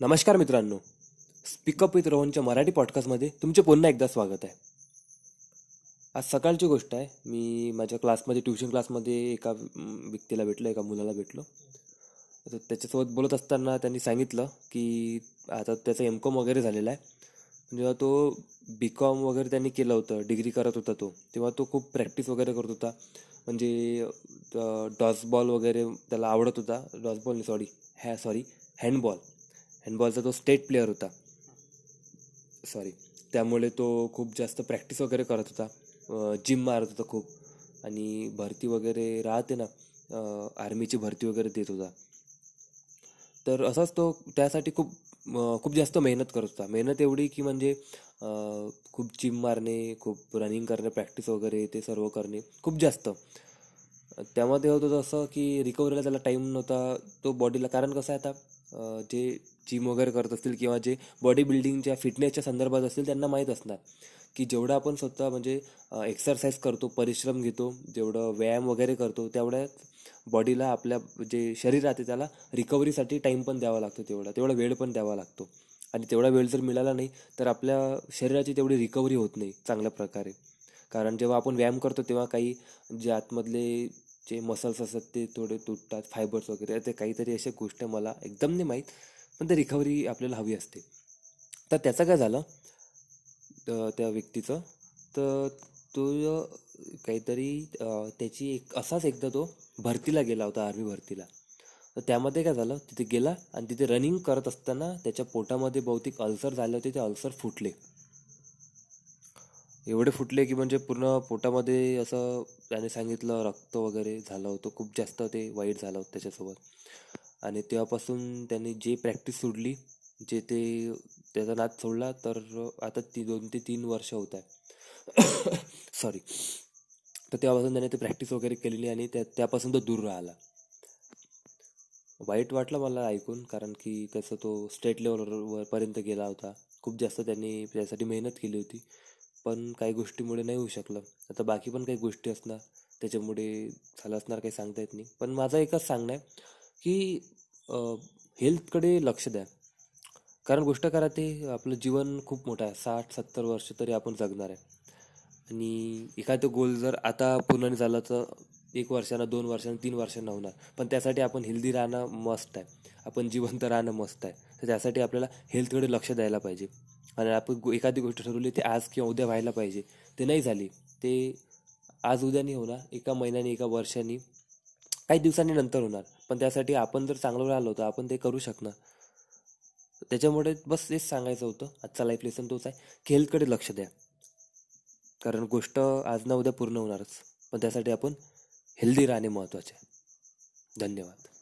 नमस्कार मित्रांनो. Speak up with रोहनच्या मराठी पॉडकास्टमध्ये तुमचे पुन्हा एकदा स्वागत आहे. आज सकाळची गोष्ट आहे. मी माझ्या क्लासमध्ये ट्युशन क्लासमध्ये एका व्यक्तीला भेटलो एका मुलाला भेटलो. तर त्याच्यासोबत बोलत असताना त्यांनी सांगितलं की आता त्याचं एम कॉम वगैरे झालेला आहे. जेव्हा तो बी कॉम वगैरे त्यांनी केलं होतं डिग्री करत होता तो तेव्हा तो खूप प्रॅक्टिस वगैरे करत होता. म्हणजे डॉसबॉल वगैरे त्याला आवडत होता. डॉसबॉल सॉरी हॅ सॉरी हँडबॉल हँडबॉलचा तो स्टेट प्लेअर होता. सॉरी त्यामुळे तो खूप जास्त प्रॅक्टिस वगैरे करत होता. जिम मारत होता खूप. आणि भरती वगैरे राहते ना आर्मीची भरती वगैरे देत होता. तर असाच तो त्यासाठी खूप खूप जास्त मेहनत करत होता. मेहनत एवढी की म्हणजे खूप जिम मारणे खूप रनिंग करणे प्रॅक्टिस वगैरे ते सर्व करणे खूप जास्त. त्यामध्ये होत होतं असं की रिकव्हरीला त्याला टाईम नव्हता तो बॉडीला कारण कसं आहे आता जे जिम वगैरे करत असतील किंवा जे बॉडी बिल्डिंगच्या फिटनेसच्या संदर्भात असतील त्यांना माहीत असणार. की जेवढं आपण स्वतः म्हणजे एक्सरसाइज करतो परिश्रम घेतो जेवढं व्यायाम वगैरे करतो तेवढ्यात बॉडीला आपल्या जे शरीर राहते त्याला रिकव्हरीसाठी टाईम पण द्यावा लागतो तेवढा. तेवढा वेळ पण द्यावा लागतो. आणि तेवढा वेळ जर मिळाला नाही तर आपल्या शरीराची तेवढी रिकव्हरी होत नाही चांगल्या प्रकारे. कारण जेव्हा आपण व्यायाम करतो तेव्हा काही जे आतमधले जे मसल्स असतात ते थोडे तुटतात फायबर्स वगैरे ते काहीतरी अशा गोष्टी मला एकदम नाही माहीत पण ते रिकव्हरी आपल्याला हवी असते. तर त्याचं काय झालं? त्या व्यक्तीचं तर तो काहीतरी त्याची एक असाच एकदा तो भरतीला गेला होता आर्मी भरतीला. तर त्यामध्ये काय झालं? तिथे गेला आणि तिथे रनिंग करत असताना त्याच्या पोटामध्ये बहुतेक अल्सर झाले होते ते अल्सर फुटले. एवढे फुटले की म्हणजे पूर्ण पोटामध्ये असं त्याने सांगितलं रक्त वगैरे झालं होतं खूप जास्त ते वाईट झालं होतं त्याच्यासोबत. आणि तेव्हापासून त्यांनी जे प्रॅक्टिस सोडली जे ते त्याचा नाच सोडला तर आता ती दोन ते तीन वर्ष होत आहे सॉरी तर तेव्हापासून त्याने ते प्रॅक्टिस वगैरे केलेली आणि त्या त्यापासून तो दूर राहिला. वाईट वाटलं मला ऐकून कारण की कसं तो स्टेट लेवलवर पर्यंत गेला होता. खूप जास्त त्यांनी त्यासाठी मेहनत केली होती. पण काही गोष्टीमुळे नाही होऊ शकलं. आता बाकी पण काही गोष्टी असणार त्याच्यामुळे झालं असणार काही सांगता येत नाही. पण माझं एकच सांगणं आहे की हेल्थकडे लक्ष द्या. कारण गोष्ट करा ते आपलं जीवन खूप मोठं आहे. साठ सत्तर वर्ष तरी आपण जगणार आहे. आणि एखादं गोल जर आता पूर्ण झालं तर एक वर्षानं दोन वर्षानं तीन वर्षानं होणार. पण त्यासाठी आपण हेल्दी राहणं मस्त आहे. आपण जिवंत राहणं मस्त आहे. तर त्यासाठी आपल्याला हेल्थकडे लक्ष द्यायला पाहिजे. आणि आपण एखादी गोष्ट ठरवली ते आज किंवा उद्या व्हायला पाहिजे. ते नाही झाली. ते आज उद्याने होणार एका महिन्याने एका वर्षाने काही दिवसांनी नंतर होणार. पण त्यासाठी आपण जर चांगलं राहिलो तर आपण ते करू शकणार. त्याच्यामुळे बस तेच सांगायचं होतं. आजचा लाईफ लेसन तोच आहे. की हेल्थकडे लक्ष द्या. कारण गोष्ट आज ना उद्या पूर्ण होणारच. पण त्यासाठी आपण हेल्दी राहणे महत्त्वाचे आहे. धन्यवाद.